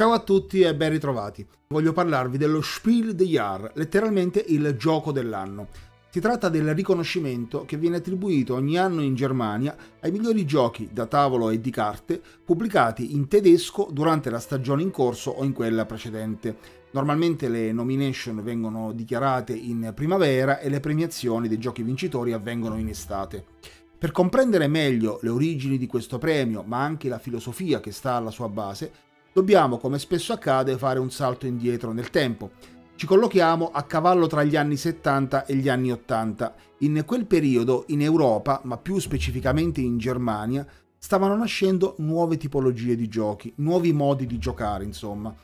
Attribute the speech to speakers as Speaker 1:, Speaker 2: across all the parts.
Speaker 1: Ciao a tutti e ben ritrovati. Voglio parlarvi dello Spiel des Jahres, letteralmente il gioco dell'anno. Si tratta del riconoscimento che viene attribuito ogni anno in Germania ai migliori giochi da tavolo e di carte pubblicati in tedesco durante la stagione in corso o in quella precedente. Normalmente le nomination vengono dichiarate in primavera e le premiazioni dei giochi vincitori avvengono in estate. Per comprendere meglio le origini di questo premio, ma anche la filosofia che sta alla sua base, dobbiamo, come spesso accade, fare un salto indietro nel tempo. Ci collochiamo a cavallo tra gli anni 70 e gli anni 80. In quel periodo in Europa, ma più specificamente in Germania, stavano nascendo nuove tipologie di giochi, nuovi modi di giocare, insomma.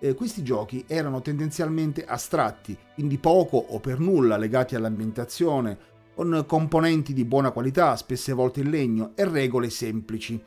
Speaker 1: Eh, questi giochi erano tendenzialmente astratti, quindi poco o per nulla legati all'ambientazione, con componenti di buona qualità, spesse volte in legno, e regole semplici.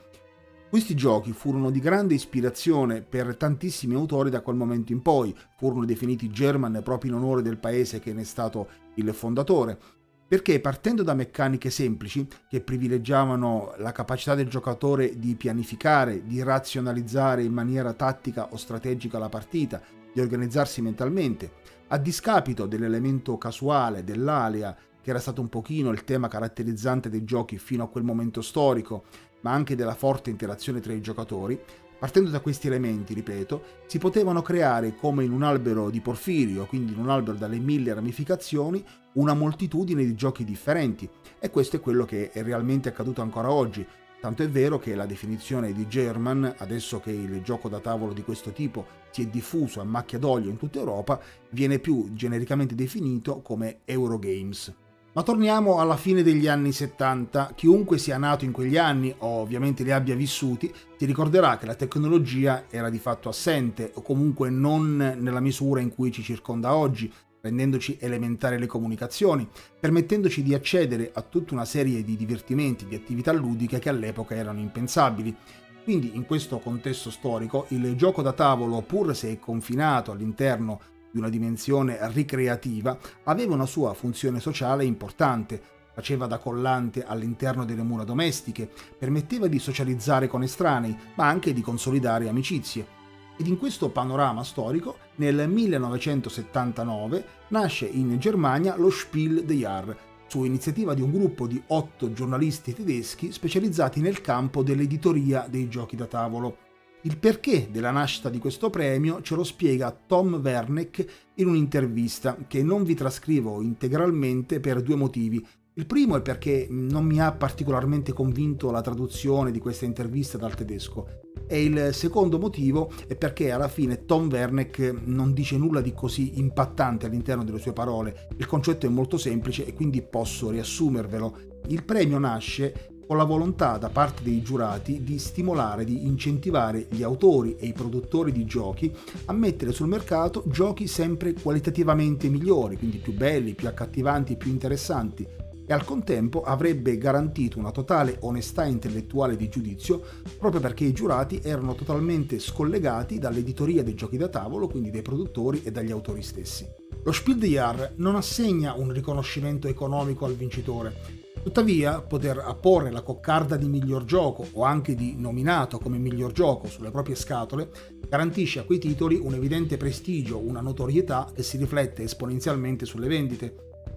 Speaker 1: Questi giochi furono di grande ispirazione per tantissimi autori da quel momento in poi, furono definiti German proprio in onore del paese che ne è stato il fondatore, perché partendo da meccaniche semplici che privilegiavano la capacità del giocatore di pianificare, di razionalizzare in maniera tattica o strategica la partita, di organizzarsi mentalmente, a discapito dell'elemento casuale, dell'alia, che era stato un pochino il tema caratterizzante dei giochi fino a quel momento storico, ma anche della forte interazione tra i giocatori, partendo da questi elementi, ripeto, si potevano creare come in un albero di Porfirio, quindi in un albero dalle mille ramificazioni, una moltitudine di giochi differenti. E questo è quello che è realmente accaduto ancora oggi. Tanto è vero che la definizione di German, adesso che il gioco da tavolo di questo tipo si è diffuso a macchia d'olio in tutta Europa, viene più genericamente definito come Eurogames. Ma torniamo alla fine degli anni 70. Chiunque sia nato in quegli anni o ovviamente li abbia vissuti, ti ricorderà che la tecnologia era di fatto assente o comunque non nella misura in cui ci circonda oggi, rendendoci elementari le comunicazioni, permettendoci di accedere a tutta una serie di divertimenti, di attività ludiche che all'epoca erano impensabili. Quindi in questo contesto storico il gioco da tavolo, pur se è confinato all'interno di una dimensione ricreativa, aveva una sua funzione sociale importante, faceva da collante all'interno delle mura domestiche, permetteva di socializzare con estranei, ma anche di consolidare amicizie. Ed in questo panorama storico, nel 1979 nasce in Germania lo Spiel des Jahres, su iniziativa di un gruppo di otto giornalisti tedeschi specializzati nel campo dell'editoria dei giochi da tavolo. Il perché della nascita di questo premio ce lo spiega Tom Wernick in un'intervista che non vi trascrivo integralmente per due motivi. Il primo è perché non mi ha particolarmente convinto la traduzione di questa intervista dal tedesco e il secondo motivo è perché alla fine Tom Wernick non dice nulla di così impattante all'interno delle sue parole. Il concetto è molto semplice e quindi posso riassumervelo. Il premio nasce con la volontà da parte dei giurati di stimolare, di incentivare gli autori e i produttori di giochi a mettere sul mercato giochi sempre qualitativamente migliori, quindi più belli, più accattivanti, più interessanti e al contempo avrebbe garantito una totale onestà intellettuale di giudizio proprio perché i giurati erano totalmente scollegati dall'editoria dei giochi da tavolo, quindi dai produttori e dagli autori stessi. Lo Spiel des Jahres non assegna un riconoscimento economico al vincitore, Tuttavia, poter apporre la coccarda di miglior gioco o anche di nominato come miglior gioco sulle proprie scatole garantisce a quei titoli un evidente prestigio, una notorietà che si riflette esponenzialmente sulle vendite.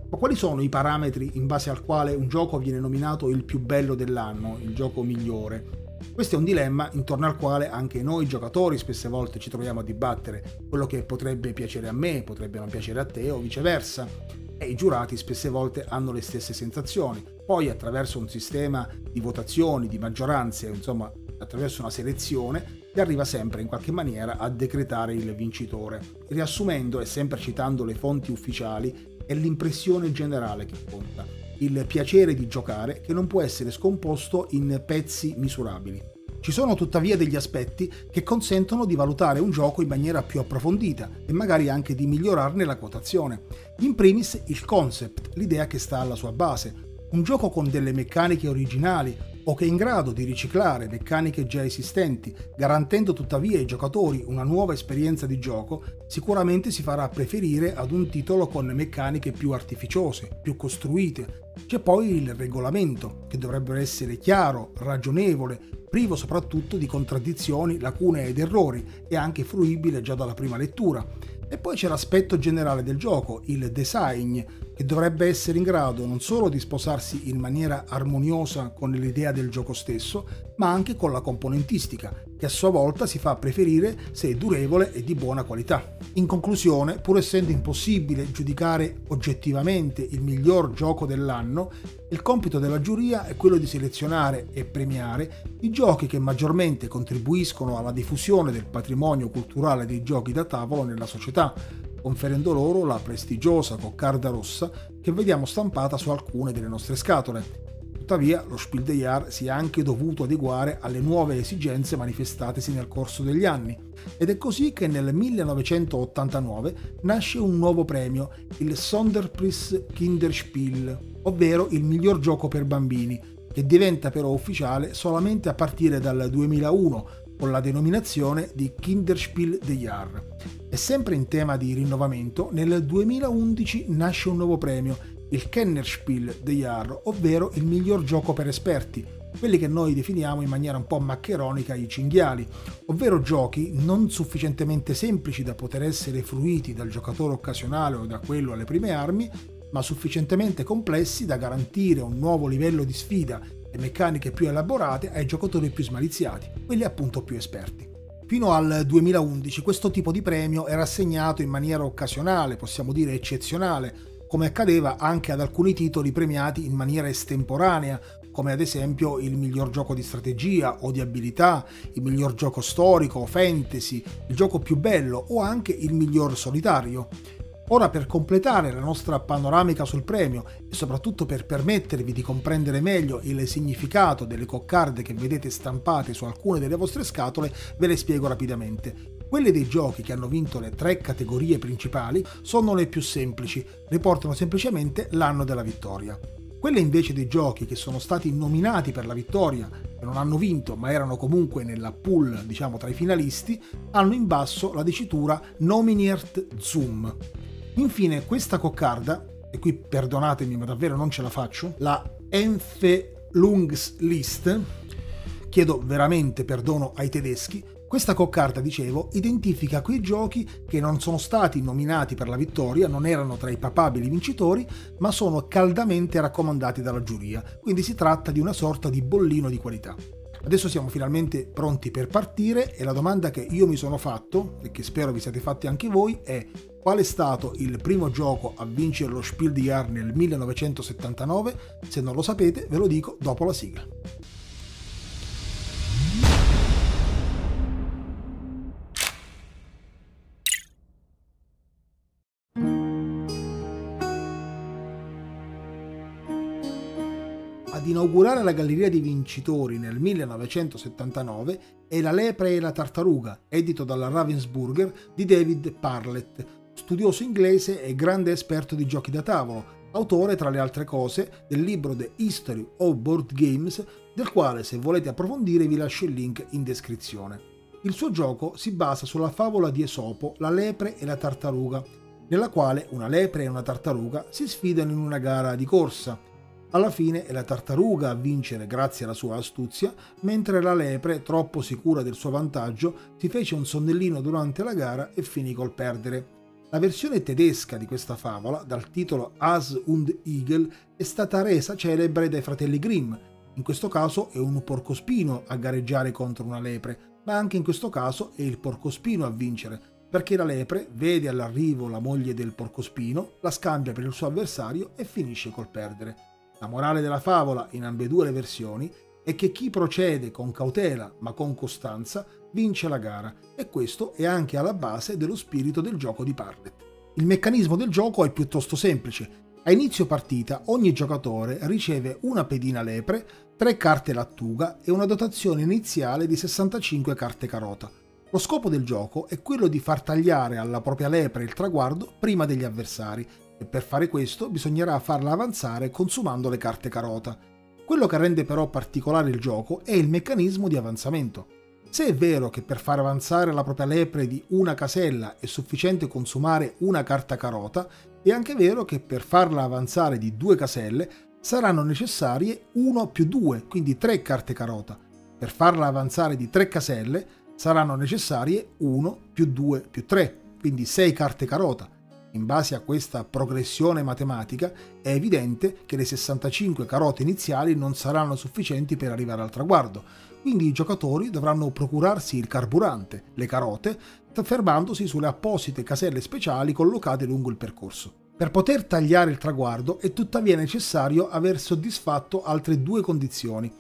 Speaker 1: Ma quali sono i parametri in base al quale un gioco viene nominato il più bello dell'anno, il gioco migliore? Questo è un dilemma intorno al quale anche noi giocatori spesse volte ci troviamo a dibattere, quello che potrebbe piacere a me, potrebbe non piacere a te o viceversa e i giurati spesse volte hanno le stesse sensazioni. Poi attraverso un sistema di votazioni, di maggioranze, insomma attraverso una selezione, si arriva sempre in qualche maniera a decretare il vincitore. Riassumendo e sempre citando le fonti ufficiali, è l'impressione generale che conta, il piacere di giocare che non può essere scomposto in pezzi misurabili. Ci sono tuttavia degli aspetti che consentono di valutare un gioco in maniera più approfondita e magari anche di migliorarne la quotazione. In primis il concept, l'idea che sta alla sua base. Un gioco con delle meccaniche originali o che è in grado di riciclare meccaniche già esistenti, garantendo tuttavia ai giocatori una nuova esperienza di gioco, sicuramente si farà preferire ad un titolo con meccaniche più artificiose, più costruite. C'è poi il regolamento, che dovrebbe essere chiaro, ragionevole, privo soprattutto di contraddizioni, lacune ed errori e anche fruibile già dalla prima lettura e poi c'è l'aspetto generale del gioco, il design, che dovrebbe essere in grado non solo di sposarsi in maniera armoniosa con l'idea del gioco stesso, ma anche con la componentistica, che a sua volta si fa preferire se è durevole e di buona qualità. In conclusione, pur essendo impossibile giudicare oggettivamente il miglior gioco dell'anno, il compito della giuria è quello di selezionare e premiare i giochi che maggiormente contribuiscono alla diffusione del patrimonio culturale dei giochi da tavolo nella società, conferendo loro la prestigiosa coccarda rossa che vediamo stampata su alcune delle nostre scatole. Tuttavia, lo Spiel des Jahres si è anche dovuto adeguare alle nuove esigenze manifestatesi nel corso degli anni, ed è così che nel 1989 nasce un nuovo premio, il Sonderpreis Kinderspiel, ovvero il miglior gioco per bambini, che diventa però ufficiale solamente a partire dal 2001 con la denominazione di Kinderspiel des Jahres. E sempre in tema di rinnovamento, nel 2011 nasce un nuovo premio, il Kennerspiel des Jahres, ovvero il miglior gioco per esperti, quelli che noi definiamo in maniera un po' maccheronica i cinghiali, ovvero giochi non sufficientemente semplici da poter essere fruiti dal giocatore occasionale o da quello alle prime armi, ma sufficientemente complessi da garantire un nuovo livello di sfida e meccaniche più elaborate ai giocatori più smaliziati, quelli appunto più esperti. Fino al 2011 questo tipo di premio era assegnato in maniera occasionale, possiamo dire eccezionale, come accadeva anche ad alcuni titoli premiati in maniera estemporanea, come ad esempio il miglior gioco di strategia o di abilità, il miglior gioco storico o fantasy, il gioco più bello o anche il miglior solitario. Ora per completare la nostra panoramica sul premio e soprattutto per permettervi di comprendere meglio il significato delle coccarde che vedete stampate su alcune delle vostre scatole, ve le spiego rapidamente. Quelle dei giochi che hanno vinto le tre categorie principali sono le più semplici, riportano semplicemente l'anno della vittoria. Quelle invece dei giochi che sono stati nominati per la vittoria e non hanno vinto ma erano comunque nella pool, diciamo tra i finalisti, hanno in basso la dicitura Nominiert Zoom. Infine questa coccarda, e qui perdonatemi ma davvero non ce la faccio, la List, chiedo veramente perdono ai tedeschi, questa coccarda, dicevo, identifica quei giochi che non sono stati nominati per la vittoria, non erano tra i papabili vincitori, ma sono caldamente raccomandati dalla giuria, quindi si tratta di una sorta di bollino di qualità. Adesso siamo finalmente pronti per partire e la domanda che io mi sono fatto, e che spero vi siate fatti anche voi, è qual è stato il primo gioco a vincere lo Spiel di Jahr nel 1979? Se non lo sapete ve lo dico dopo la sigla. Inaugurare la galleria dei vincitori nel 1979 è La lepre e la tartaruga, edito dalla Ravensburger di David Parlett, studioso inglese e grande esperto di giochi da tavolo, autore tra le altre cose del libro The History of Board Games, del quale se volete approfondire vi lascio il link in descrizione. Il suo gioco si basa sulla favola di Esopo La lepre e la tartaruga, nella quale una lepre e una tartaruga si sfidano in una gara di corsa, alla fine è la tartaruga a vincere grazie alla sua astuzia, mentre la lepre, troppo sicura del suo vantaggio, si fece un sonnellino durante la gara e finì col perdere. La versione tedesca di questa favola, dal titolo As und Igel, è stata resa celebre dai fratelli Grimm. In questo caso è un porcospino a gareggiare contro una lepre, ma anche in questo caso è il porcospino a vincere, perché la lepre vede all'arrivo la moglie del porcospino, la scambia per il suo avversario e finisce col perdere. La morale della favola, in ambedue le versioni, è che chi procede con cautela ma con costanza vince la gara e questo è anche alla base dello spirito del gioco di Parlet. Il meccanismo del gioco è piuttosto semplice. A inizio partita ogni giocatore riceve una pedina lepre, tre carte lattuga e una dotazione iniziale di 65 carte carota. Lo scopo del gioco è quello di far tagliare alla propria lepre il traguardo prima degli avversari e per fare questo bisognerà farla avanzare consumando le carte carota. Quello che rende però particolare il gioco è il meccanismo di avanzamento. Se è vero che per far avanzare la propria lepre di una casella è sufficiente consumare una carta carota, è anche vero che per farla avanzare di due caselle saranno necessarie 1 più 2, quindi 3 carte carota. Per farla avanzare di 3 caselle saranno necessarie 1 più 2 più 3, quindi 6 carte carota. In base a questa progressione matematica è evidente che le 65 carote iniziali non saranno sufficienti per arrivare al traguardo, quindi i giocatori dovranno procurarsi il carburante, le carote, fermandosi sulle apposite caselle speciali collocate lungo il percorso. Per poter tagliare il traguardo è tuttavia necessario aver soddisfatto altre due condizioni.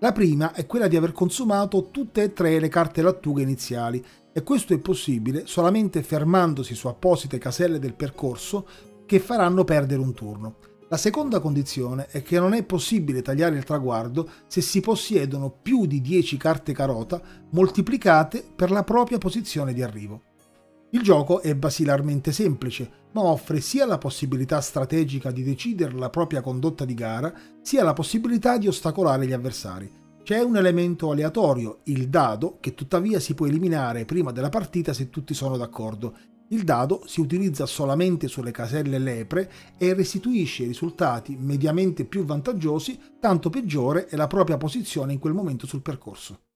Speaker 1: La prima è quella di aver consumato tutte e tre le carte lattughe iniziali e questo è possibile solamente fermandosi su apposite caselle del percorso che faranno perdere un turno. La seconda condizione è che non è possibile tagliare il traguardo se si possiedono più di 10 carte carota moltiplicate per la propria posizione di arrivo. Il gioco è basilarmente semplice, ma offre sia la possibilità strategica di decidere la propria condotta di gara, sia la possibilità di ostacolare gli avversari. C'è un elemento aleatorio, il dado, che tuttavia si può eliminare prima della partita se tutti sono d'accordo. Il dado si utilizza solamente sulle caselle lepre e restituisce risultati mediamente più vantaggiosi, tanto peggiore è la propria posizione in quel momento sul percorso.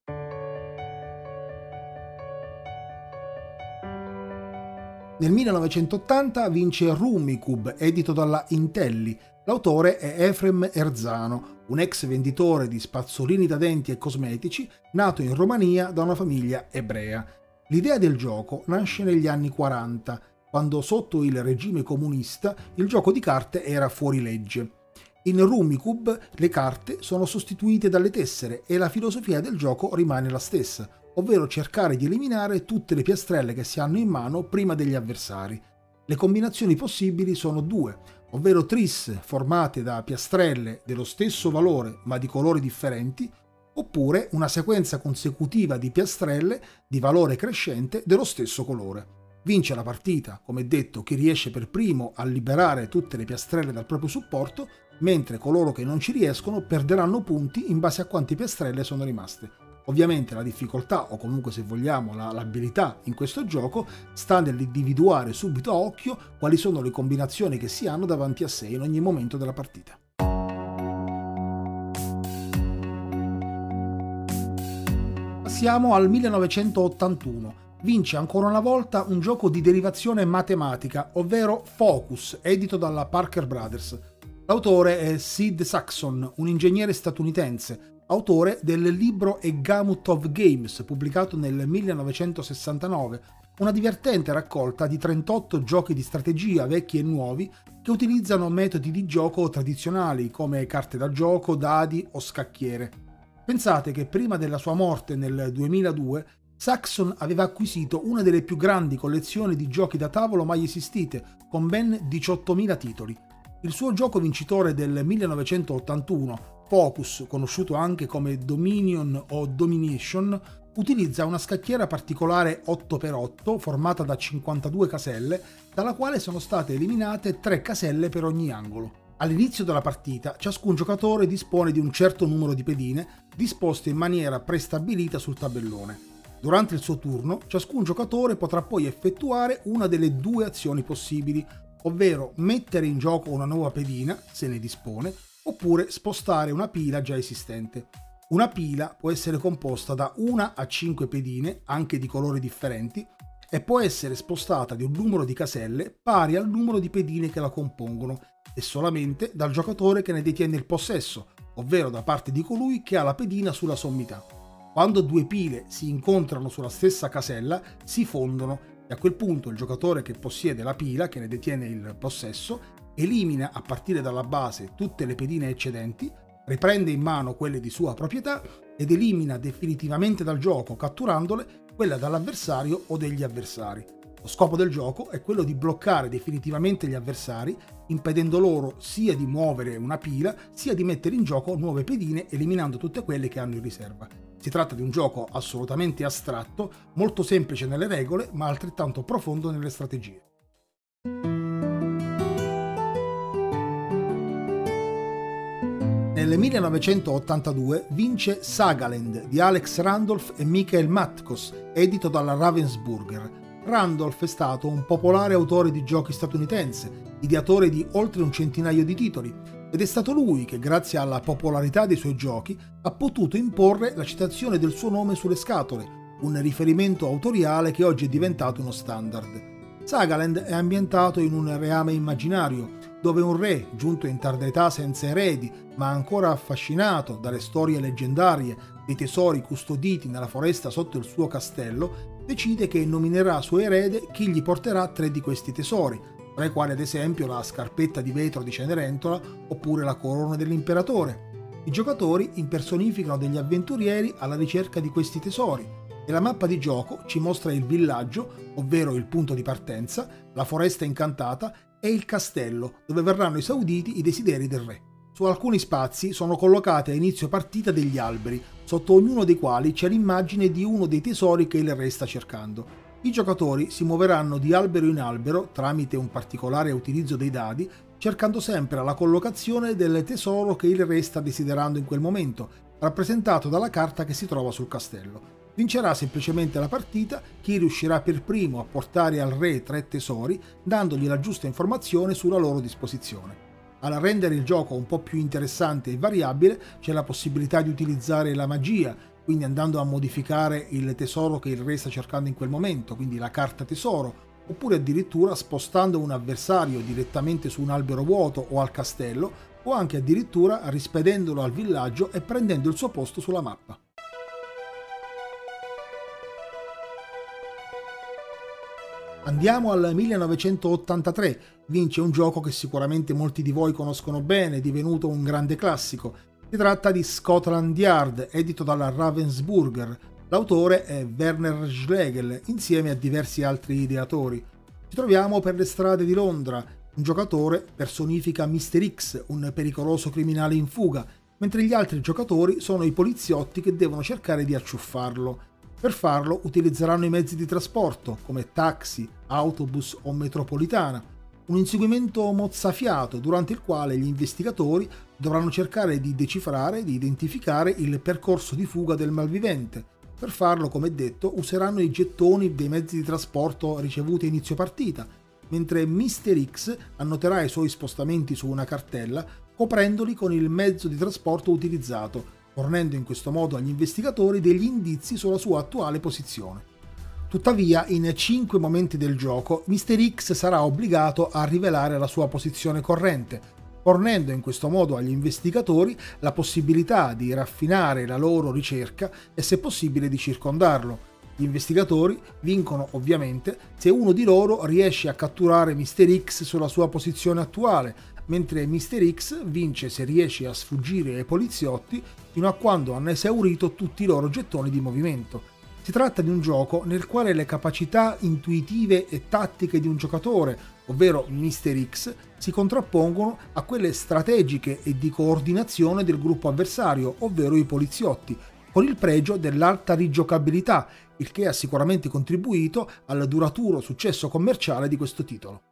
Speaker 1: Nel 1980 vince Rumicube, edito dalla Intelli. L'autore è Efrem Erzano, un ex venditore di spazzolini da denti e cosmetici nato in Romania da una famiglia ebrea. L'idea del gioco nasce negli anni 40, quando sotto il regime comunista il gioco di carte era fuori legge. In Rumicube le carte sono sostituite dalle tessere e la filosofia del gioco rimane la stessa, ovvero cercare di eliminare tutte le piastrelle che si hanno in mano prima degli avversari. Le combinazioni possibili sono due, ovvero tris formate da piastrelle dello stesso valore ma di colori differenti, oppure una sequenza consecutiva di piastrelle di valore crescente dello stesso colore. Vince la partita, come detto, chi riesce per primo a liberare tutte le piastrelle dal proprio supporto, mentre coloro che non ci riescono perderanno punti in base a quante piastrelle sono rimaste. Ovviamente la difficoltà, o comunque se vogliamo la, l'abilità in questo gioco, sta nell'individuare subito a occhio quali sono le combinazioni che si hanno davanti a sé in ogni momento della partita. Passiamo al 1981. Vince ancora una volta un gioco di derivazione matematica, ovvero Focus, edito dalla Parker Brothers. L'autore è Sid Saxon, un ingegnere statunitense, autore del libro A Gamut of Games, pubblicato nel 1969, una divertente raccolta di 38 giochi di strategia vecchi e nuovi che utilizzano metodi di gioco tradizionali come carte da gioco, dadi o scacchiere. Pensate che prima della sua morte nel 2002 Saxon aveva acquisito una delle più grandi collezioni di giochi da tavolo mai esistite, con ben 18.000 titoli. Il suo gioco vincitore del 1981, Focus, conosciuto anche come Dominion o Domination, utilizza una scacchiera particolare 8x8 formata da 52 caselle, dalla quale sono state eliminate 3 caselle per ogni angolo. All'inizio della partita ciascun giocatore dispone di un certo numero di pedine disposte in maniera prestabilita sul tabellone. Durante il suo turno ciascun giocatore potrà poi effettuare una delle due azioni possibili, ovvero mettere in gioco una nuova pedina, se ne dispone, oppure spostare una pila già esistente. Una pila può essere composta da una a 5 pedine, anche di colori differenti, e può essere spostata di un numero di caselle pari al numero di pedine che la compongono e solamente dal giocatore che ne detiene il possesso, ovvero da parte di colui che ha la pedina sulla sommità. Quando due pile si incontrano sulla stessa casella, si fondono e a quel punto il giocatore che possiede la pila, che ne detiene il possesso, elimina a partire dalla base tutte le pedine eccedenti, riprende in mano quelle di sua proprietà ed elimina definitivamente dal gioco, catturandole, quella dall'avversario o degli avversari. Lo scopo del gioco è quello di bloccare definitivamente gli avversari, impedendo loro sia di muovere una pila, sia di mettere in gioco nuove pedine, eliminando tutte quelle che hanno in riserva. Si tratta di un gioco assolutamente astratto, molto semplice nelle regole, ma altrettanto profondo nelle strategie. Nel Nel 1982 vince Sagaland di Alex Randolph e Michael Matkos, edito dalla Ravensburger. Randolph è stato un popolare autore di giochi statunitense, ideatore di oltre un centinaio di titoli, ed è stato lui che, grazie alla popolarità dei suoi giochi, ha potuto imporre la citazione del suo nome sulle scatole, un riferimento autoriale che oggi è diventato uno standard. Sagaland è ambientato in un reame immaginario, dove un re, giunto in tarda età senza eredi, ma ancora affascinato dalle storie leggendarie dei tesori custoditi nella foresta sotto il suo castello, decide che nominerà suo erede chi gli porterà tre di questi tesori, tra i quali ad esempio la scarpetta di vetro di Cenerentola oppure la corona dell'imperatore. I giocatori impersonificano degli avventurieri alla ricerca di questi tesori e la mappa di gioco ci mostra il villaggio, ovvero il punto di partenza, la foresta incantata e il castello, dove verranno esauditi i desideri del re. Su alcuni spazi sono collocati a inizio partita degli alberi, sotto ognuno dei quali c'è l'immagine di uno dei tesori che il re sta cercando. I giocatori si muoveranno di albero in albero tramite un particolare utilizzo dei dadi, cercando sempre la collocazione del tesoro che il re sta desiderando in quel momento, rappresentato dalla carta che si trova sul castello. Vincerà semplicemente la partita chi riuscirà per primo a portare al re tre tesori, dandogli la giusta informazione sulla loro disposizione. Al rendere il gioco un po' più interessante e variabile c'è la possibilità di utilizzare la magia, quindi andando a modificare il tesoro che il re sta cercando in quel momento, quindi la carta tesoro, oppure addirittura spostando un avversario direttamente su un albero vuoto o al castello, o anche addirittura rispedendolo al villaggio e prendendo il suo posto sulla mappa. Andiamo al 1983, vince un gioco che sicuramente molti di voi conoscono bene, divenuto un grande classico. Si tratta di Scotland Yard, edito dalla Ravensburger. L'autore è Werner Schlegel, insieme a diversi altri ideatori. Ci troviamo per le strade di Londra. Un giocatore personifica Mr. X, un pericoloso criminale in fuga, mentre gli altri giocatori sono i poliziotti che devono cercare di acciuffarlo. Per farlo utilizzeranno i mezzi di trasporto come taxi, autobus o metropolitana, un inseguimento mozzafiato durante il quale gli investigatori dovranno cercare di decifrare e di identificare il percorso di fuga del malvivente. Per farlo, come detto, useranno i gettoni dei mezzi di trasporto ricevuti a inizio partita, mentre Mr. X annoterà i suoi spostamenti su una cartella coprendoli con il mezzo di trasporto utilizzato, fornendo in questo modo agli investigatori degli indizi sulla sua attuale posizione. Tuttavia, in 5 momenti del gioco, Mr. X sarà obbligato a rivelare la sua posizione corrente, fornendo in questo modo agli investigatori la possibilità di raffinare la loro ricerca e se possibile di circondarlo. Gli investigatori vincono ovviamente se uno di loro riesce a catturare Mr. X sulla sua posizione attuale, mentre Mr. X vince se riesce a sfuggire ai poliziotti fino a quando hanno esaurito tutti i loro gettoni di movimento. Si tratta di un gioco nel quale le capacità intuitive e tattiche di un giocatore, ovvero Mr. X, si contrappongono a quelle strategiche e di coordinazione del gruppo avversario, ovvero i poliziotti, con il pregio dell'alta rigiocabilità, il che ha sicuramente contribuito al duraturo successo commerciale di questo titolo.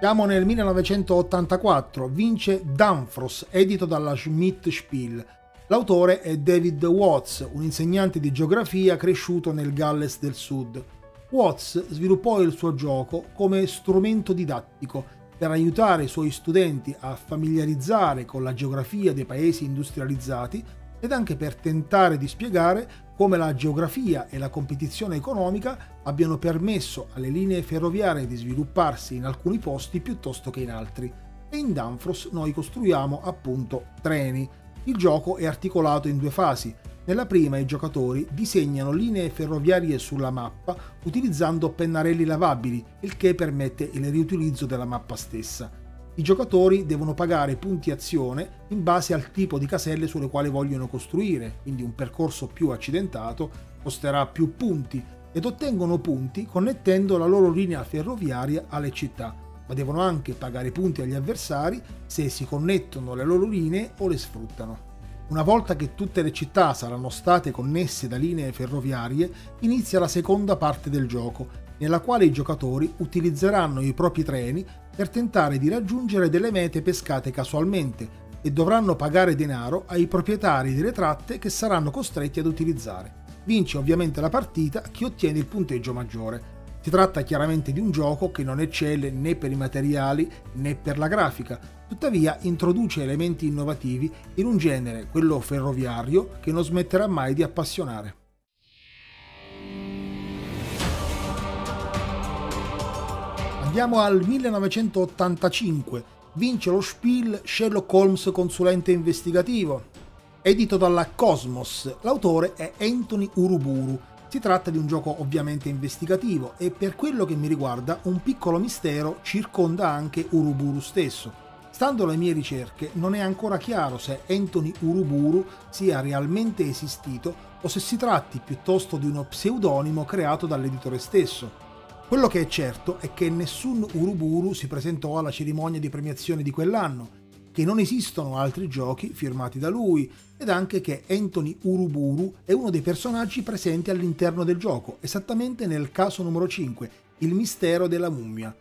Speaker 1: Siamo nel 1984, vince Danfros, edito dalla Schmidt Spiel. L'autore è David Watts, un insegnante di geografia cresciuto nel Galles del Sud. Watts sviluppò il suo gioco come strumento didattico per aiutare i suoi studenti a familiarizzare con la geografia dei paesi industrializzati ed anche per tentare di spiegare come la geografia e la competizione economica abbiano permesso alle linee ferroviarie di svilupparsi in alcuni posti piuttosto che in altri. E in Danfros noi costruiamo appunto treni. Il gioco è articolato in due fasi. Nella prima i giocatori disegnano linee ferroviarie sulla mappa utilizzando pennarelli lavabili, il che permette il riutilizzo della mappa stessa. I giocatori devono pagare punti azione in base al tipo di caselle sulle quali vogliono costruire, quindi un percorso più accidentato costerà più punti ed ottengono punti connettendo la loro linea ferroviaria alle città, ma devono anche pagare punti agli avversari se si connettono le loro linee o le sfruttano. Una volta che tutte le città saranno state connesse da linee ferroviarie, inizia la seconda parte del gioco, nella quale i giocatori utilizzeranno i propri treni per tentare di raggiungere delle mete pescate casualmente e dovranno pagare denaro ai proprietari delle tratte che saranno costretti ad utilizzare. Vince ovviamente la partita chi ottiene il punteggio maggiore. Si tratta chiaramente di un gioco che non eccelle né per i materiali né per la grafica, tuttavia introduce elementi innovativi in un genere, quello ferroviario, che non smetterà mai di appassionare. Andiamo al 1985. Vince lo Spiel Sherlock Holmes consulente investigativo. Edito dalla Cosmos, l'autore è Anthony Uruburu si tratta di un gioco ovviamente investigativo e per quello che mi riguarda un piccolo mistero circonda anche Uruburu stesso. Stando alle mie ricerche non è ancora chiaro se Anthony Uruburu sia realmente esistito o se si tratti piuttosto di uno pseudonimo creato dall'editore stesso. Quello che è certo è che nessun Uruburu si presentò alla cerimonia di premiazione di quell'anno che non esistono altri giochi firmati da lui ed anche che Anthony Uruburu è uno dei personaggi presenti all'interno del gioco, esattamente nel caso numero 5, il mistero della mummia.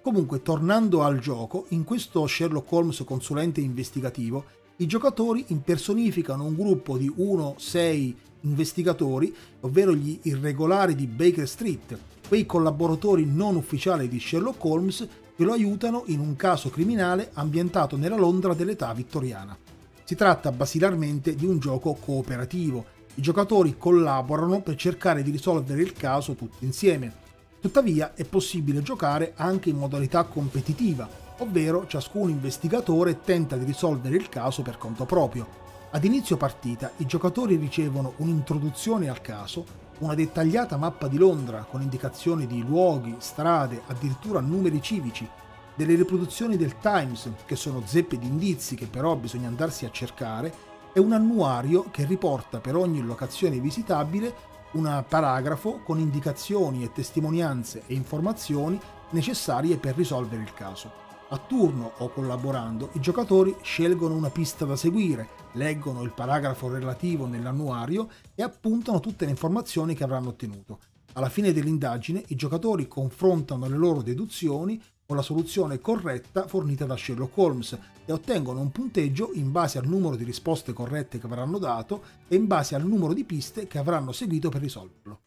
Speaker 1: Comunque, tornando al gioco, in questo Sherlock Holmes consulente investigativo, i giocatori impersonificano un gruppo di 1-6 investigatori, ovvero gli irregolari di Baker Street, quei collaboratori non ufficiali di Sherlock Holmes che lo aiutano in un caso criminale ambientato nella Londra dell'età vittoriana. Si tratta basilarmente di un gioco cooperativo. I giocatori collaborano per cercare di risolvere il caso tutti insieme. Tuttavia è possibile giocare anche in modalità competitiva, ovvero ciascun investigatore tenta di risolvere il caso per conto proprio. Ad inizio partita i giocatori ricevono un'introduzione al caso, una dettagliata mappa di Londra con indicazioni di luoghi, strade, addirittura numeri civici, delle riproduzioni del Times, che sono zeppe di indizi che però bisogna andarsi a cercare, e un annuario che riporta per ogni locazione visitabile un paragrafo con indicazioni e testimonianze e informazioni necessarie per risolvere il caso. A turno o collaborando, i giocatori scelgono una pista da seguire, leggono il paragrafo relativo nell'annuario e appuntano tutte le informazioni che avranno ottenuto. Alla fine dell'indagine i giocatori confrontano le loro deduzioni con la soluzione corretta fornita da Sherlock Holmes e ottengono un punteggio in base al numero di risposte corrette che avranno dato e in base al numero di piste che avranno seguito per risolverlo.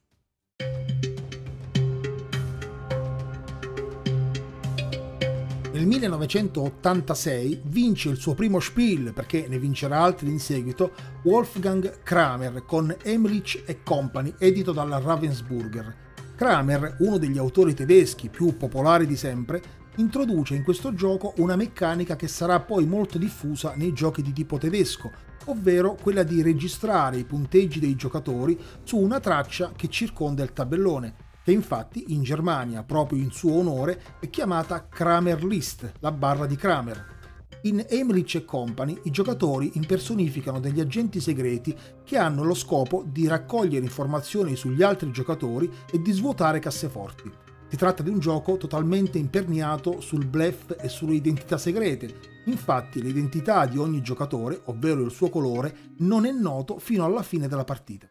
Speaker 1: Nel 1986 vince il suo primo Spiel, perché ne vincerà altri in seguito, Wolfgang Kramer con Emlich Company, edito dalla Ravensburger. Kramer, uno degli autori tedeschi più popolari di sempre, introduce in questo gioco una meccanica che sarà poi molto diffusa nei giochi di tipo tedesco, ovvero quella di registrare i punteggi dei giocatori su una traccia che circonda il tabellone, che infatti in Germania, proprio in suo onore, è chiamata Kramer List, la barra di Kramer. In Emmerich Company i giocatori impersonificano degli agenti segreti che hanno lo scopo di raccogliere informazioni sugli altri giocatori e di svuotare casseforti. Si tratta di un gioco totalmente imperniato sul bluff e sulle identità segrete. Infatti l'identità di ogni giocatore, ovvero il suo colore, non è noto fino alla fine della partita.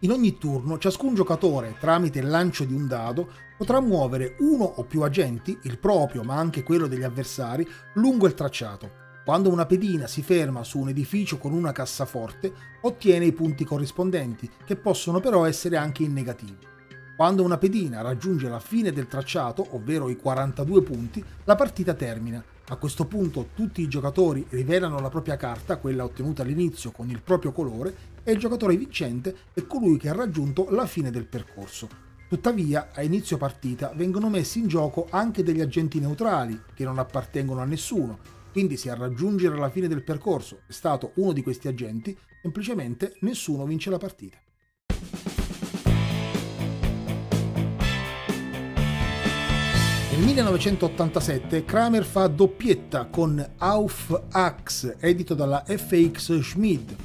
Speaker 1: In ogni turno ciascun giocatore, tramite il lancio di un dado, potrà muovere uno o più agenti, il proprio ma anche quello degli avversari, lungo il tracciato. Quando una pedina si ferma su un edificio con una cassaforte, ottiene i punti corrispondenti, che possono però essere anche in negativo. Quando una pedina raggiunge la fine del tracciato, ovvero i 42 punti, la partita termina a questo punto tutti i giocatori rivelano la propria carta, quella ottenuta all'inizio con il proprio colore, e il giocatore vincente è colui che ha raggiunto la fine del percorso. Tuttavia, a inizio partita vengono messi in gioco anche degli agenti neutrali, che non appartengono a nessuno, quindi se a raggiungere la fine del percorso è stato uno di questi agenti, semplicemente nessuno vince la partita. 1987 Kramer fa doppietta con Auf Axe, edito dalla FX Schmid.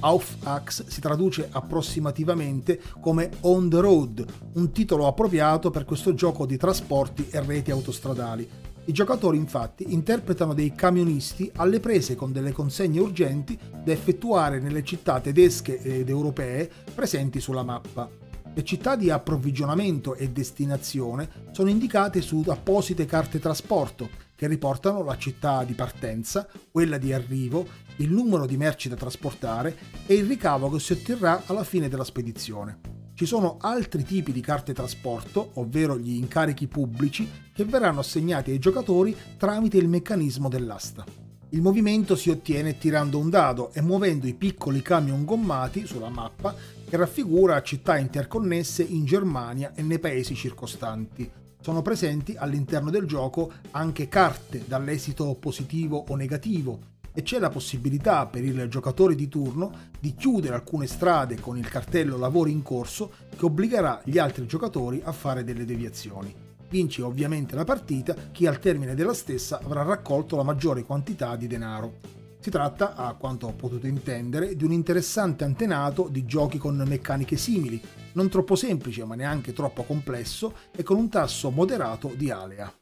Speaker 1: Auf Axe si traduce approssimativamente come On the Road, un titolo appropriato per questo gioco di trasporti e reti autostradali. I giocatori infatti interpretano dei camionisti alle prese con delle consegne urgenti da effettuare nelle città tedesche ed europee presenti sulla mappa. Le città di approvvigionamento e destinazione sono indicate su apposite carte trasporto che riportano la città di partenza, quella di arrivo, il numero di merci da trasportare e il ricavo che si otterrà alla fine della spedizione. Ci sono altri tipi di carte trasporto, ovvero gli incarichi pubblici, che verranno assegnati ai giocatori tramite il meccanismo dell'asta. Il movimento si ottiene tirando un dado e muovendo i piccoli camion gommati sulla mappa che raffigura città interconnesse in Germania e nei paesi circostanti. Sono presenti all'interno del gioco anche carte dall'esito positivo o negativo e c'è la possibilità per il giocatore di turno di chiudere alcune strade con il cartello lavori in corso che obbligherà gli altri giocatori a fare delle deviazioni. Vince ovviamente la partita chi al termine della stessa avrà raccolto la maggiore quantità di denaro. Si tratta, a quanto ho potuto intendere, di un interessante antenato di giochi con meccaniche simili, non troppo semplice ma neanche troppo complesso e con un tasso moderato di alea.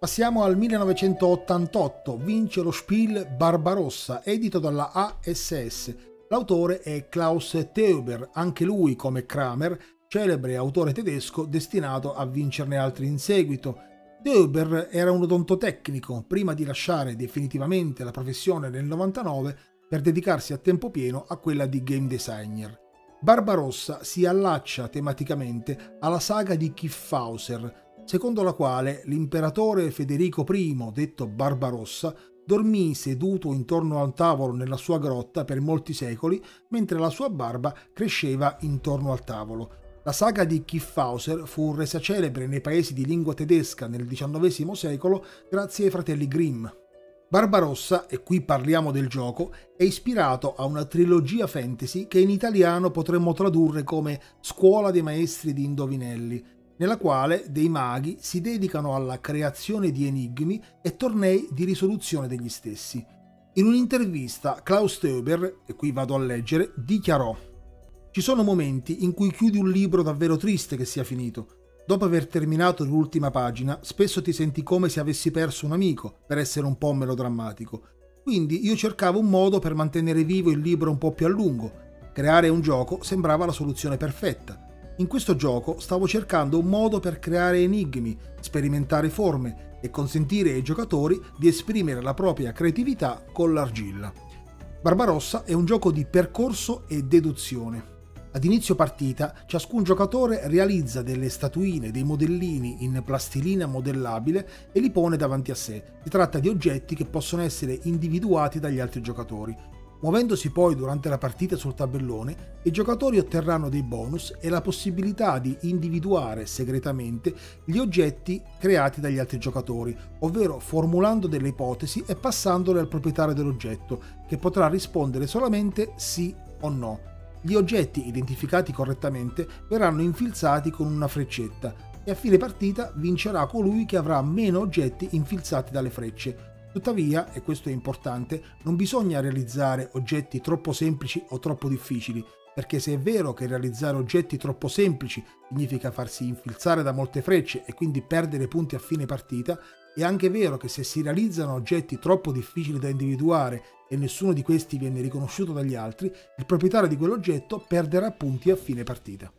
Speaker 1: Passiamo al 1988, vince lo Spiel Barbarossa, edito dalla ASS, L'autore è Klaus Teuber, anche lui come Kramer, celebre autore tedesco destinato a vincerne altri in seguito. Teuber era un odontotecnico prima di lasciare definitivamente la professione nel 99 per dedicarsi a tempo pieno a quella di game designer. Barbarossa si allaccia tematicamente alla saga di Kiffhauser, secondo la quale l'imperatore Federico I, detto Barbarossa, dormì seduto intorno a un tavolo nella sua grotta per molti secoli, mentre la sua barba cresceva intorno al tavolo. La saga di Kiffhauser fu resa celebre nei paesi di lingua tedesca nel XIX secolo grazie ai fratelli Grimm. Barbarossa, e qui parliamo del gioco, è ispirato a una trilogia fantasy che in italiano potremmo tradurre come Scuola dei maestri di indovinelli, nella quale dei maghi si dedicano alla creazione di enigmi e tornei di risoluzione degli stessi. In un'intervista Klaus Teuber, e qui vado a leggere, dichiarò Ci sono momenti in cui chiudi un libro davvero triste che sia finito. Dopo aver terminato l'ultima pagina, spesso ti senti come se avessi perso un amico, per essere un po' melodrammatico. Quindi io cercavo un modo per mantenere vivo il libro un po' più a lungo. Creare un gioco sembrava la soluzione perfetta. In questo gioco stavo cercando un modo per creare enigmi, sperimentare forme e consentire ai giocatori di esprimere la propria creatività con l'argilla. Barbarossa è un gioco di percorso e deduzione. Ad inizio partita ciascun giocatore realizza delle statuine, dei modellini in plastilina modellabile e li pone davanti a sé. Si tratta di oggetti che possono essere individuati dagli altri giocatori. Muovendosi poi durante la partita sul tabellone, i giocatori otterranno dei bonus e la possibilità di individuare segretamente gli oggetti creati dagli altri giocatori, ovvero formulando delle ipotesi e passandole al proprietario dell'oggetto, che potrà rispondere solamente sì o no. Gli oggetti identificati correttamente verranno infilzati con una freccetta e a fine partita vincerà colui che avrà meno oggetti infilzati dalle frecce, Tuttavia, e questo è importante, non bisogna realizzare oggetti troppo semplici o troppo difficili, perché se è vero che realizzare oggetti troppo semplici significa farsi infilzare da molte frecce e quindi perdere punti a fine partita, è anche vero che se si realizzano oggetti troppo difficili da individuare e nessuno di questi viene riconosciuto dagli altri, il proprietario di quell'oggetto perderà punti a fine partita.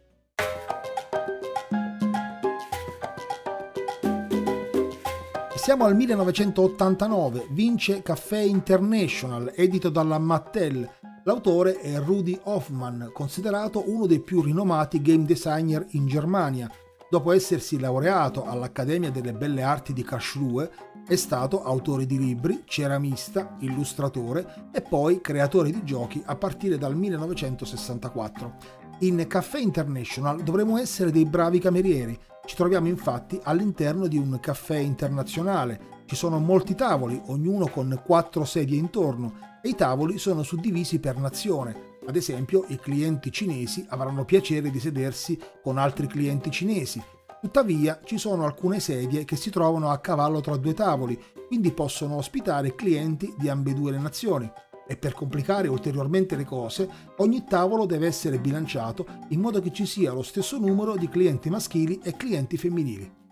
Speaker 1: Siamo al 1989, vince Caffè International, edito dalla Mattel. L'autore è Rudy Hoffman, considerato uno dei più rinomati game designer in Germania. Dopo essersi laureato all'Accademia delle Belle Arti di Karlsruhe, è stato autore di libri, ceramista, illustratore e poi creatore di giochi a partire dal 1964. In Caffè International dovremo essere dei bravi camerieri, ci troviamo infatti all'interno di un caffè internazionale. Ci sono molti tavoli, ognuno con quattro sedie intorno, e i tavoli sono suddivisi per nazione. Ad esempio, i clienti cinesi avranno piacere di sedersi con altri clienti cinesi. Tuttavia, ci sono alcune sedie che si trovano a cavallo tra due tavoli, quindi possono ospitare clienti di ambedue le nazioni e per complicare ulteriormente le cose, ogni tavolo deve essere bilanciato in modo che ci sia lo stesso numero di clienti maschili e clienti femminili.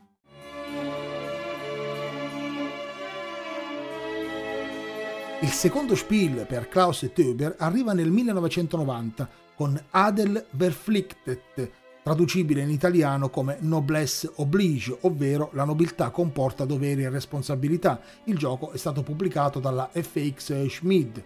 Speaker 1: Il secondo spiel per Klaus Töber arriva nel 1990 con Adel Verpflichtet, traducibile in italiano come noblesse oblige, ovvero la nobiltà comporta doveri e responsabilità. Il gioco è stato pubblicato dalla FX Schmid.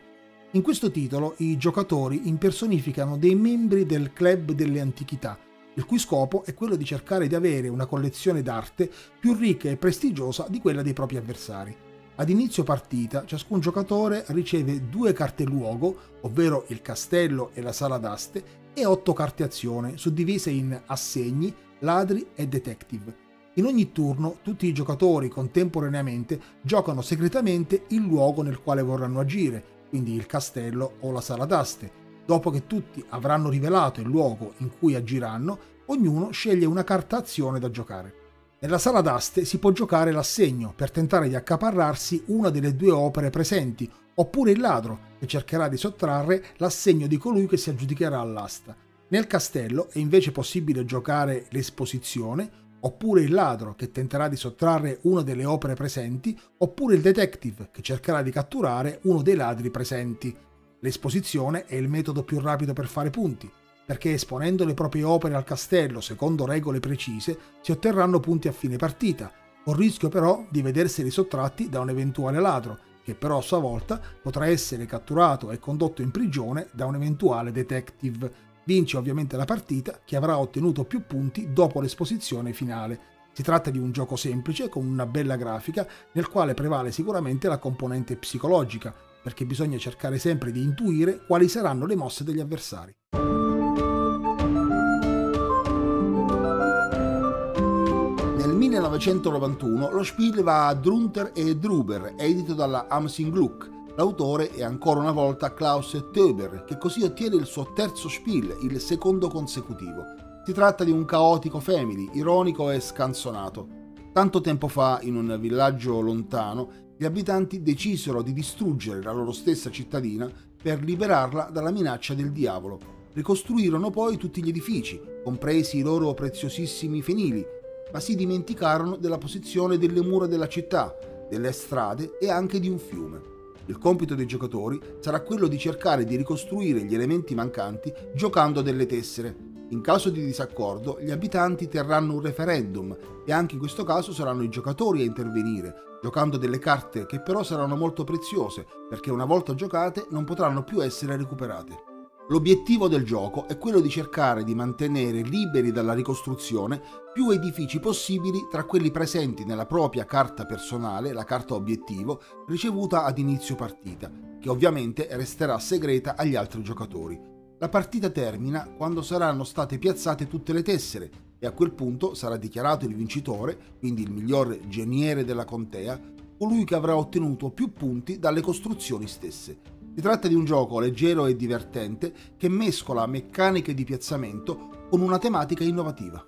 Speaker 1: In questo titolo i giocatori impersonificano dei membri del club delle antichità, il cui scopo è quello di cercare di avere una collezione d'arte più ricca e prestigiosa di quella dei propri avversari. Ad inizio partita ciascun giocatore riceve due carte luogo, ovvero il castello e la sala d'aste, e otto carte azione, suddivise in assegni, ladri e detective. In ogni turno tutti i giocatori contemporaneamente giocano segretamente il luogo nel quale vorranno agire, quindi il castello o la sala d'aste. Dopo che tutti avranno rivelato il luogo in cui agiranno, ognuno sceglie una carta azione da giocare. Nella sala d'aste si può giocare l'assegno per tentare di accaparrarsi una delle due opere presenti, oppure il ladro che cercherà di sottrarre l'assegno di colui che si aggiudicherà all'asta. Nel castello è invece possibile giocare l'esposizione, oppure il ladro che tenterà di sottrarre una delle opere presenti, oppure il detective che cercherà di catturare uno dei ladri presenti. L'esposizione è il metodo più rapido per fare punti perché esponendo le proprie opere al castello secondo regole precise si otterranno punti a fine partita, con rischio però di vederseli sottratti da un eventuale ladro, che però a sua volta potrà essere catturato e condotto in prigione da un eventuale detective. Vince ovviamente la partita chi avrà ottenuto più punti dopo l'esposizione finale. Si tratta di un gioco semplice con una bella grafica nel quale prevale sicuramente la componente psicologica, perché bisogna cercare sempre di intuire quali saranno le mosse degli avversari. 1991 lo Spiel va a Drunter e Druber, edito dalla Amsing Gluck. L'autore è ancora una volta Klaus Töber, che così ottiene il suo terzo Spiel, il secondo consecutivo. Si tratta di un caotico family, ironico e scanzonato. Tanto tempo fa, in un villaggio lontano, gli abitanti decisero di distruggere la loro stessa cittadina per liberarla dalla minaccia del diavolo. Ricostruirono poi tutti gli edifici, compresi i loro preziosissimi fenili, ma si dimenticarono della posizione delle mura della città, delle strade e anche di un fiume. Il compito dei giocatori sarà quello di cercare di ricostruire gli elementi mancanti giocando delle tessere. In caso di disaccordo, gli abitanti terranno un referendum e anche in questo caso saranno i giocatori a intervenire, giocando delle carte che però saranno molto preziose perché una volta giocate non potranno più essere recuperate. L'obiettivo del gioco è quello di cercare di mantenere liberi dalla ricostruzione più edifici possibili tra quelli presenti nella propria carta personale, la carta obiettivo, ricevuta ad inizio partita, che ovviamente resterà segreta agli altri giocatori. La partita termina quando saranno state piazzate tutte le tessere e a quel punto sarà dichiarato il vincitore, quindi il miglior geniere della contea, colui che avrà ottenuto più punti dalle costruzioni stesse. Si tratta di un gioco leggero e divertente che mescola meccaniche di piazzamento con una tematica innovativa.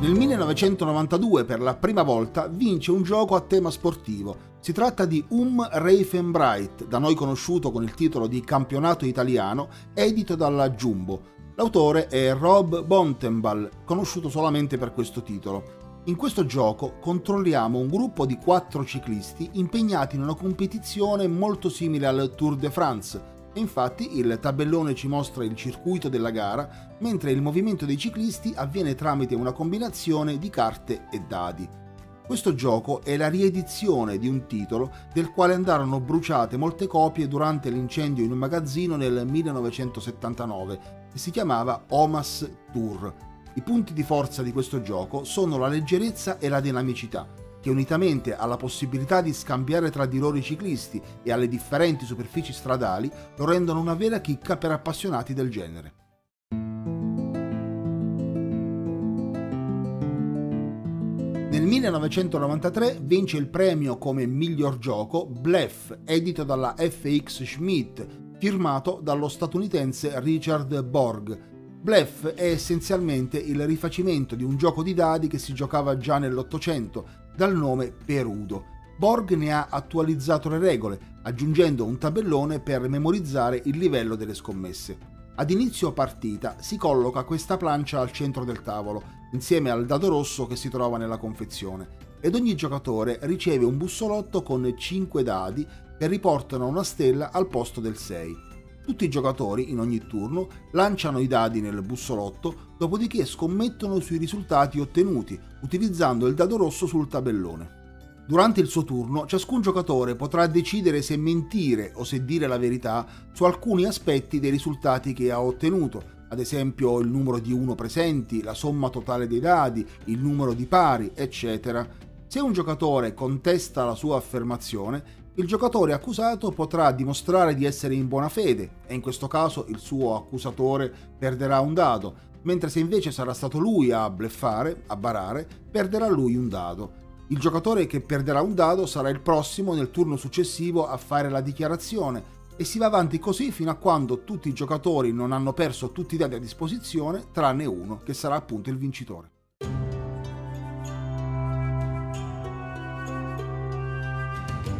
Speaker 1: Nel 1992 per la prima volta vince un gioco a tema sportivo. Si tratta di Um Reifenbright, da noi conosciuto con il titolo di Campionato Italiano, edito dalla Jumbo. L'autore è Rob Bontenball, conosciuto solamente per questo titolo. In questo gioco controlliamo un gruppo di quattro ciclisti impegnati in una competizione molto simile al Tour de France e infatti il tabellone ci mostra il circuito della gara, mentre il movimento dei ciclisti avviene tramite una combinazione di carte e dadi. Questo gioco è la riedizione di un titolo del quale andarono bruciate molte copie durante l'incendio in un magazzino nel 1979 e si chiamava Omas Tour i punti di forza di questo gioco sono la leggerezza e la dinamicità, che unitamente alla possibilità di scambiare tra di loro i ciclisti e alle differenti superfici stradali lo rendono una vera chicca per appassionati del genere. Nel 1993 vince il premio come miglior gioco Bluff, edito dalla FX Schmidt, firmato dallo statunitense Richard Borg, Bluff è essenzialmente il rifacimento di un gioco di dadi che si giocava già nell'Ottocento, dal nome Perudo. Borg ne ha attualizzato le regole, aggiungendo un tabellone per memorizzare il livello delle scommesse. Ad inizio partita si colloca questa plancia al centro del tavolo, insieme al dado rosso che si trova nella confezione, ed ogni giocatore riceve un bussolotto con 5 dadi che riportano una stella al posto del 6. Tutti i giocatori, in ogni turno, lanciano i dadi nel bussolotto, dopodiché scommettono sui risultati ottenuti, utilizzando il dado rosso sul tabellone. Durante il suo turno, ciascun giocatore potrà decidere se mentire o se dire la verità su alcuni aspetti dei risultati che ha ottenuto, ad esempio il numero di uno presenti, la somma totale dei dadi, il numero di pari, eccetera. Se un giocatore contesta la sua affermazione, il giocatore accusato potrà dimostrare di essere in buona fede e in questo caso il suo accusatore perderà un dado, mentre se invece sarà stato lui a bleffare, a barare, perderà lui un dado. Il giocatore che perderà un dado sarà il prossimo nel turno successivo a fare la dichiarazione e si va avanti così fino a quando tutti i giocatori non hanno perso tutti i dadi a disposizione, tranne uno, che sarà appunto il vincitore.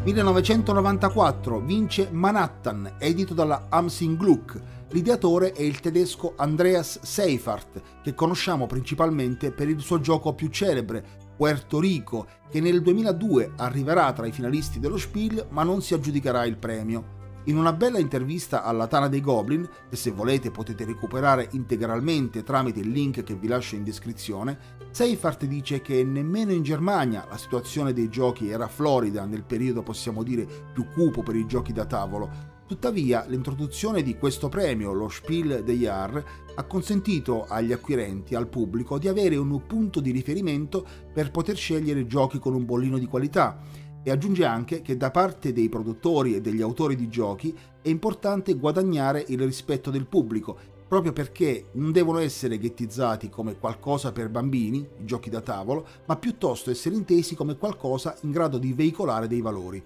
Speaker 1: 1994 vince Manhattan, edito dalla Amsing Gluck. L'ideatore è il tedesco Andreas Seifert, che conosciamo principalmente per il suo gioco più celebre, Puerto Rico, che nel 2002 arriverà tra i finalisti dello Spiel ma non si aggiudicherà il premio. In una bella intervista alla Tana dei Goblin, che se volete potete recuperare integralmente tramite il link che vi lascio in descrizione, Seifert dice che nemmeno in Germania la situazione dei giochi era florida nel periodo possiamo dire più cupo per i giochi da tavolo, Tuttavia, l'introduzione di questo premio, lo Spiel des Jahres, ha consentito agli acquirenti, al pubblico, di avere un punto di riferimento per poter scegliere giochi con un bollino di qualità e aggiunge anche che da parte dei produttori e degli autori di giochi è importante guadagnare il rispetto del pubblico, proprio perché non devono essere ghettizzati come qualcosa per bambini, i giochi da tavolo, ma piuttosto essere intesi come qualcosa in grado di veicolare dei valori.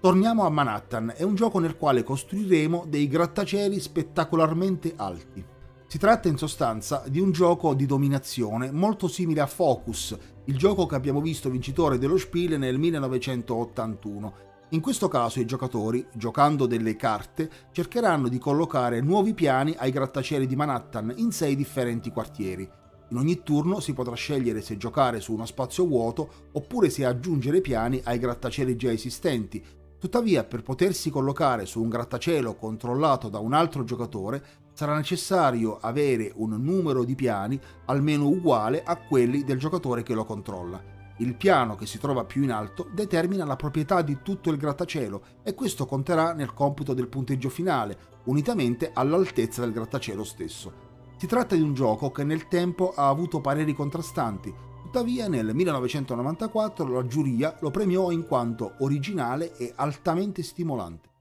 Speaker 1: Torniamo a Manhattan, è un gioco nel quale costruiremo dei grattacieli spettacolarmente alti. Si tratta in sostanza di un gioco di dominazione molto simile a Focus, il gioco che abbiamo visto vincitore dello Spiel nel 1981. In questo caso i giocatori, giocando delle carte, cercheranno di collocare nuovi piani ai grattacieli di Manhattan in sei differenti quartieri. In ogni turno si potrà scegliere se giocare su uno spazio vuoto oppure se aggiungere piani ai grattacieli già esistenti, Tuttavia, per potersi collocare su un grattacielo controllato da un altro giocatore, sarà necessario avere un numero di piani almeno uguale a quelli del giocatore che lo controlla. Il piano che si trova più in alto determina la proprietà di tutto il grattacielo e questo conterà nel computo del punteggio finale, unitamente all'altezza del grattacielo stesso. Si tratta di un gioco che nel tempo ha avuto pareri contrastanti, Tuttavia nel 1994 la giuria lo premiò in quanto originale e altamente stimolante.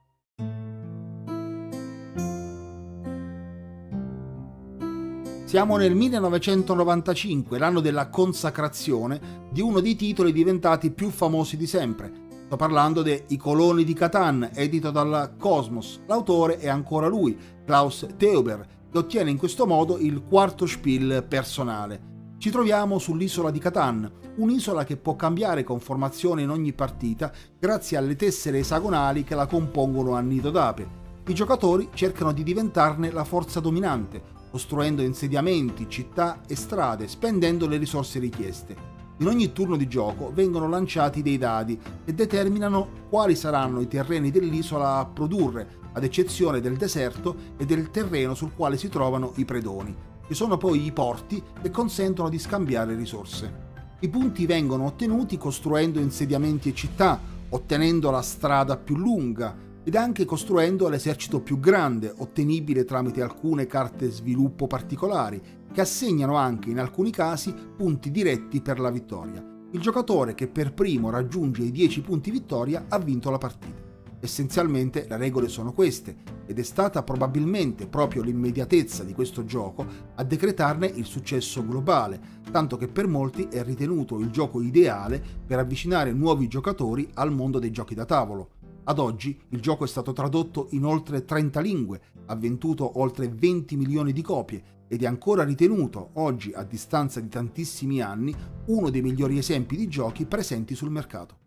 Speaker 1: Siamo nel 1995, l'anno della consacrazione di uno dei titoli diventati più famosi di sempre. Sto parlando de I coloni di Catan, edito dalla Cosmos. L'autore è ancora lui, Klaus Teuber, che ottiene in questo modo il quarto spiel personale. Ci troviamo sull'isola di Catan, un'isola che può cambiare conformazione in ogni partita grazie alle tessere esagonali che la compongono a nido d'ape. I giocatori cercano di diventarne la forza dominante, costruendo insediamenti, città e strade, spendendo le risorse richieste. In ogni turno di gioco vengono lanciati dei dadi che determinano quali saranno i terreni dell'isola a produrre, ad eccezione del deserto e del terreno sul quale si trovano i predoni che sono poi i porti che consentono di scambiare risorse. I punti vengono ottenuti costruendo insediamenti e città, ottenendo la strada più lunga ed anche costruendo l'esercito più grande, ottenibile tramite alcune carte sviluppo particolari, che assegnano anche in alcuni casi punti diretti per la vittoria. Il giocatore che per primo raggiunge i 10 punti vittoria ha vinto la partita. Essenzialmente le regole sono queste ed è stata probabilmente proprio l'immediatezza di questo gioco a decretarne il successo globale, tanto che per molti è ritenuto il gioco ideale per avvicinare nuovi giocatori al mondo dei giochi da tavolo. Ad oggi il gioco è stato tradotto in oltre 30 lingue, ha venduto oltre 20 milioni di copie ed è ancora ritenuto, oggi a distanza di tantissimi anni, uno dei migliori esempi di giochi presenti sul mercato.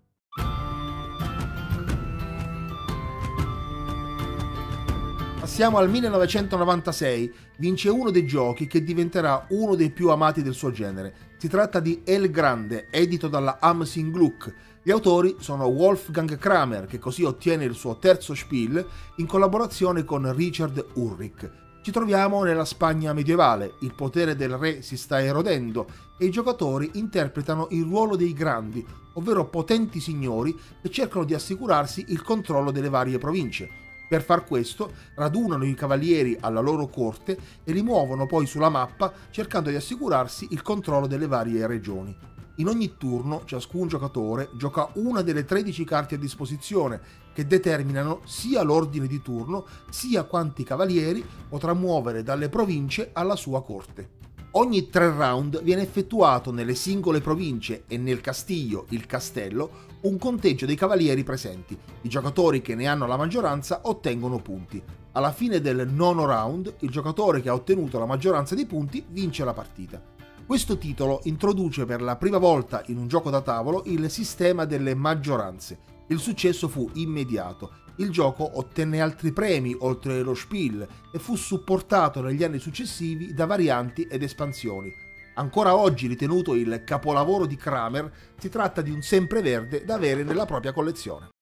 Speaker 1: Passiamo al 1996, vince uno dei giochi che diventerà uno dei più amati del suo genere. Si tratta di El Grande, edito dalla Amsing Gluck. Gli autori sono Wolfgang Kramer, che così ottiene il suo terzo Spiel in collaborazione con Richard Ulrich. Ci troviamo nella Spagna medievale, il potere del re si sta erodendo e i giocatori interpretano il ruolo dei grandi, ovvero potenti signori che cercano di assicurarsi il controllo delle varie province. Per far questo radunano i cavalieri alla loro corte e li muovono poi sulla mappa cercando di assicurarsi il controllo delle varie regioni. In ogni turno ciascun giocatore gioca una delle 13 carte a disposizione che determinano sia l'ordine di turno sia quanti cavalieri potrà muovere dalle province alla sua corte. Ogni tre round viene effettuato nelle singole province e nel castillo, il castello, un conteggio dei cavalieri presenti. I giocatori che ne hanno la maggioranza ottengono punti. Alla fine del nono round, il giocatore che ha ottenuto la maggioranza dei punti vince la partita. Questo titolo introduce per la prima volta in un gioco da tavolo il sistema delle maggioranze. Il successo fu immediato il gioco ottenne altri premi oltre lo Spiel e fu supportato negli anni successivi da varianti ed espansioni. Ancora oggi ritenuto il capolavoro di Kramer, si tratta di un sempreverde da avere nella propria collezione.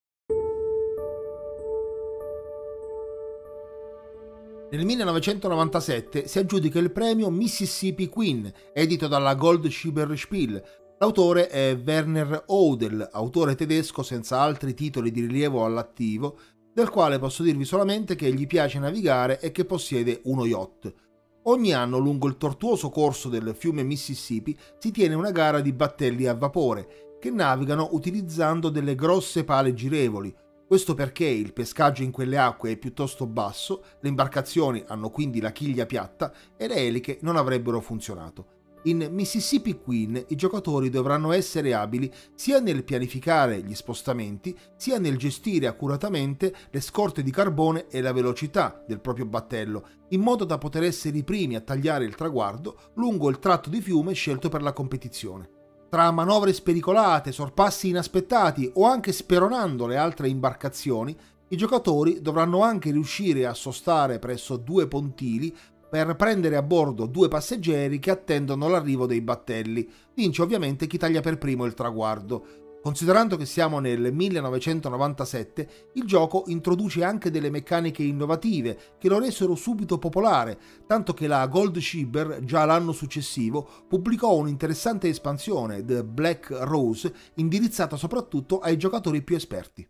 Speaker 1: Nel 1997 si aggiudica il premio Mississippi Queen, edito dalla Gold Schieber Spiel, L'autore è Werner Odel, autore tedesco senza altri titoli di rilievo all'attivo, del quale posso dirvi solamente che gli piace navigare e che possiede uno yacht. Ogni anno lungo il tortuoso corso del fiume Mississippi si tiene una gara di battelli a vapore che navigano utilizzando delle grosse pale girevoli. Questo perché il pescaggio in quelle acque è piuttosto basso, le imbarcazioni hanno quindi la chiglia piatta e le eliche non avrebbero funzionato. In Mississippi Queen i giocatori dovranno essere abili sia nel pianificare gli spostamenti, sia nel gestire accuratamente le scorte di carbone e la velocità del proprio battello, in modo da poter essere i primi a tagliare il traguardo lungo il tratto di fiume scelto per la competizione. Tra manovre spericolate, sorpassi inaspettati o anche speronando le altre imbarcazioni, i giocatori dovranno anche riuscire a sostare presso due pontili per prendere a bordo due passeggeri che attendono l'arrivo dei battelli. Vince ovviamente chi taglia per primo il traguardo. Considerando che siamo nel 1997, il gioco introduce anche delle meccaniche innovative che lo resero subito popolare, tanto che la Gold Shiber già l'anno successivo pubblicò un'interessante espansione, The Black Rose, indirizzata soprattutto ai giocatori più esperti.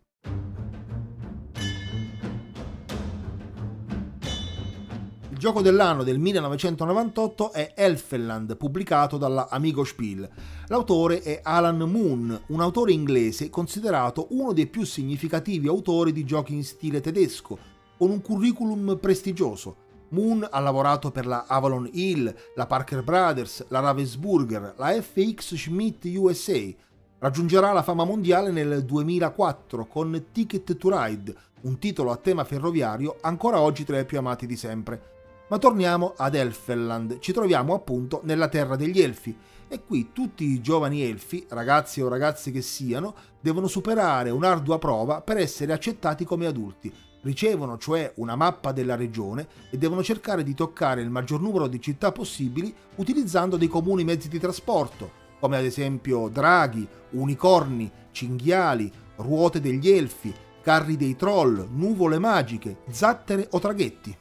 Speaker 1: Gioco dell'anno del 1998 è Elfenland, pubblicato dalla Amigo Spiel. L'autore è Alan Moon, un autore inglese considerato uno dei più significativi autori di giochi in stile tedesco, con un curriculum prestigioso. Moon ha lavorato per la Avalon Hill, la Parker Brothers, la Ravensburger, la FX Schmidt USA. Raggiungerà la fama mondiale nel 2004 con Ticket to Ride, un titolo a tema ferroviario ancora oggi tra i più amati di sempre. Ma torniamo ad Elfenland, ci troviamo appunto nella terra degli elfi e qui tutti i giovani elfi, ragazzi o ragazze che siano, devono superare un'ardua prova per essere accettati come adulti. Ricevono cioè una mappa della regione e devono cercare di toccare il maggior numero di città possibili utilizzando dei comuni mezzi di trasporto, come ad esempio draghi, unicorni, cinghiali, ruote degli elfi, carri dei troll, nuvole magiche, zattere o traghetti.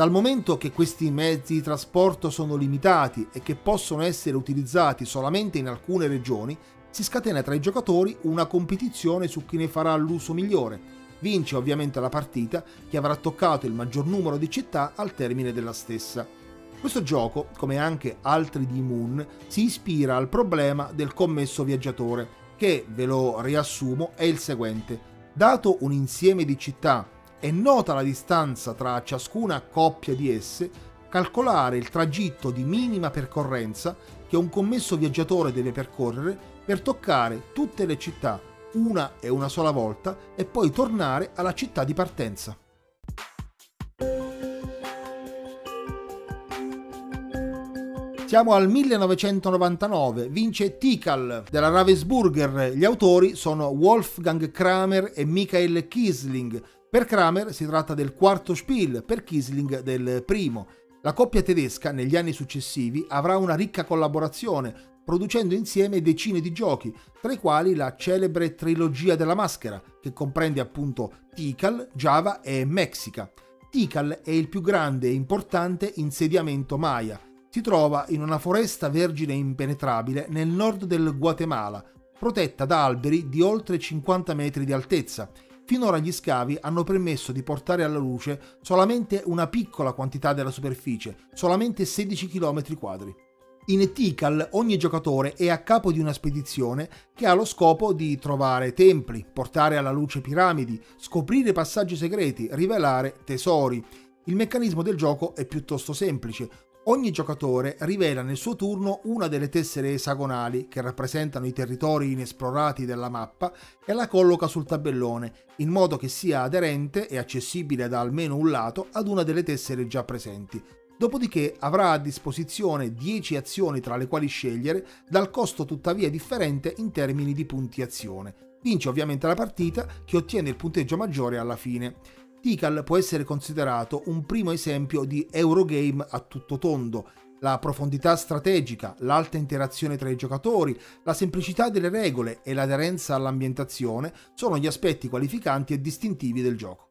Speaker 1: Dal momento che questi mezzi di trasporto sono limitati e che possono essere utilizzati solamente in alcune regioni, si scatena tra i giocatori una competizione su chi ne farà l'uso migliore. Vince ovviamente la partita chi avrà toccato il maggior numero di città al termine della stessa. Questo gioco, come anche altri di Moon, si ispira al problema del commesso viaggiatore, che, ve lo riassumo, è il seguente. Dato un insieme di città è nota la distanza tra ciascuna coppia di esse, calcolare il tragitto di minima percorrenza che un commesso viaggiatore deve percorrere per toccare tutte le città una e una sola volta e poi tornare alla città di partenza. Siamo al 1999, vince Tikal della Ravensburger. Gli autori sono Wolfgang Kramer e Michael Kiesling. Per Kramer si tratta del quarto Spiel, per Kiesling del primo. La coppia tedesca negli anni successivi avrà una ricca collaborazione, producendo insieme decine di giochi, tra i quali la celebre trilogia della maschera, che comprende appunto Tikal, Java e Mexica. Tikal è il più grande e importante insediamento Maya. Si trova in una foresta vergine impenetrabile nel nord del Guatemala, protetta da alberi di oltre 50 metri di altezza Finora gli scavi hanno permesso di portare alla luce solamente una piccola quantità della superficie, solamente 16 km quadri. In Tikal ogni giocatore è a capo di una spedizione che ha lo scopo di trovare templi, portare alla luce piramidi, scoprire passaggi segreti, rivelare tesori. Il meccanismo del gioco è piuttosto semplice, Ogni giocatore rivela nel suo turno una delle tessere esagonali che rappresentano i territori inesplorati della mappa e la colloca sul tabellone, in modo che sia aderente e accessibile da almeno un lato ad una delle tessere già presenti. Dopodiché avrà a disposizione 10 azioni tra le quali scegliere, dal costo tuttavia differente in termini di punti azione. Vince ovviamente la partita che ottiene il punteggio maggiore alla fine. Tikal può essere considerato un primo esempio di Eurogame a tutto tondo. La profondità strategica, l'alta interazione tra i giocatori, la semplicità delle regole e l'aderenza all'ambientazione sono gli aspetti qualificanti e distintivi del gioco.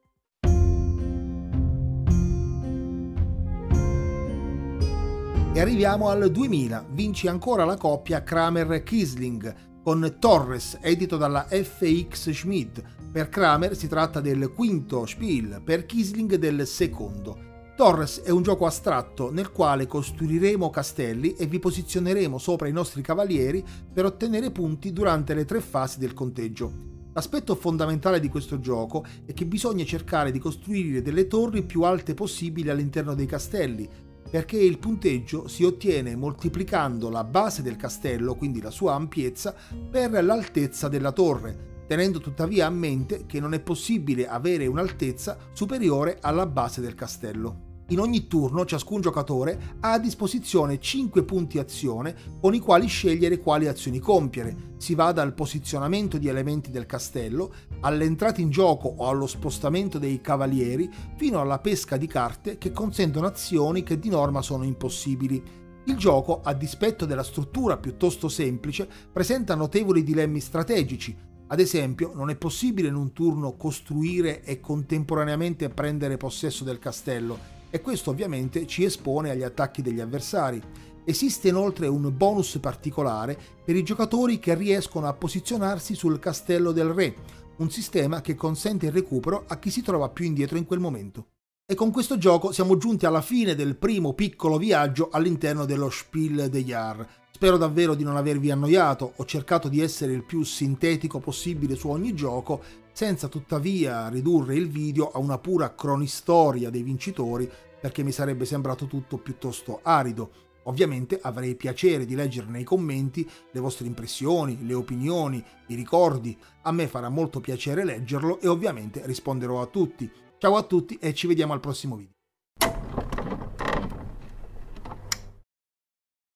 Speaker 1: E arriviamo al 2000, vince ancora la coppia Kramer-Kisling con Torres, edito dalla FX Schmidt. Per Kramer si tratta del quinto Spiel, per Kisling del secondo. Torres è un gioco astratto nel quale costruiremo castelli e vi posizioneremo sopra i nostri cavalieri per ottenere punti durante le tre fasi del conteggio. L'aspetto fondamentale di questo gioco è che bisogna cercare di costruire delle torri più alte possibili all'interno dei castelli, perché il punteggio si ottiene moltiplicando la base del castello, quindi la sua ampiezza, per l'altezza della torre, tenendo tuttavia a mente che non è possibile avere un'altezza superiore alla base del castello. In ogni turno ciascun giocatore ha a disposizione 5 punti azione con i quali scegliere quali azioni compiere. Si va dal posizionamento di elementi del castello, all'entrata in gioco o allo spostamento dei cavalieri, fino alla pesca di carte che consentono azioni che di norma sono impossibili. Il gioco, a dispetto della struttura piuttosto semplice, presenta notevoli dilemmi strategici, ad esempio, non è possibile in un turno costruire e contemporaneamente prendere possesso del castello, e questo ovviamente ci espone agli attacchi degli avversari. Esiste inoltre un bonus particolare per i giocatori che riescono a posizionarsi sul castello del re, un sistema che consente il recupero a chi si trova più indietro in quel momento. E con questo gioco siamo giunti alla fine del primo piccolo viaggio all'interno dello Spiel des Jahres. Spero davvero di non avervi annoiato, ho cercato di essere il più sintetico possibile su ogni gioco, senza tuttavia ridurre il video a una pura cronistoria dei vincitori, perché mi sarebbe sembrato tutto piuttosto arido. Ovviamente avrei piacere di leggere nei commenti le vostre impressioni, le opinioni, i ricordi. A me farà molto piacere leggerlo e ovviamente risponderò a tutti. Ciao a tutti e ci vediamo al prossimo video.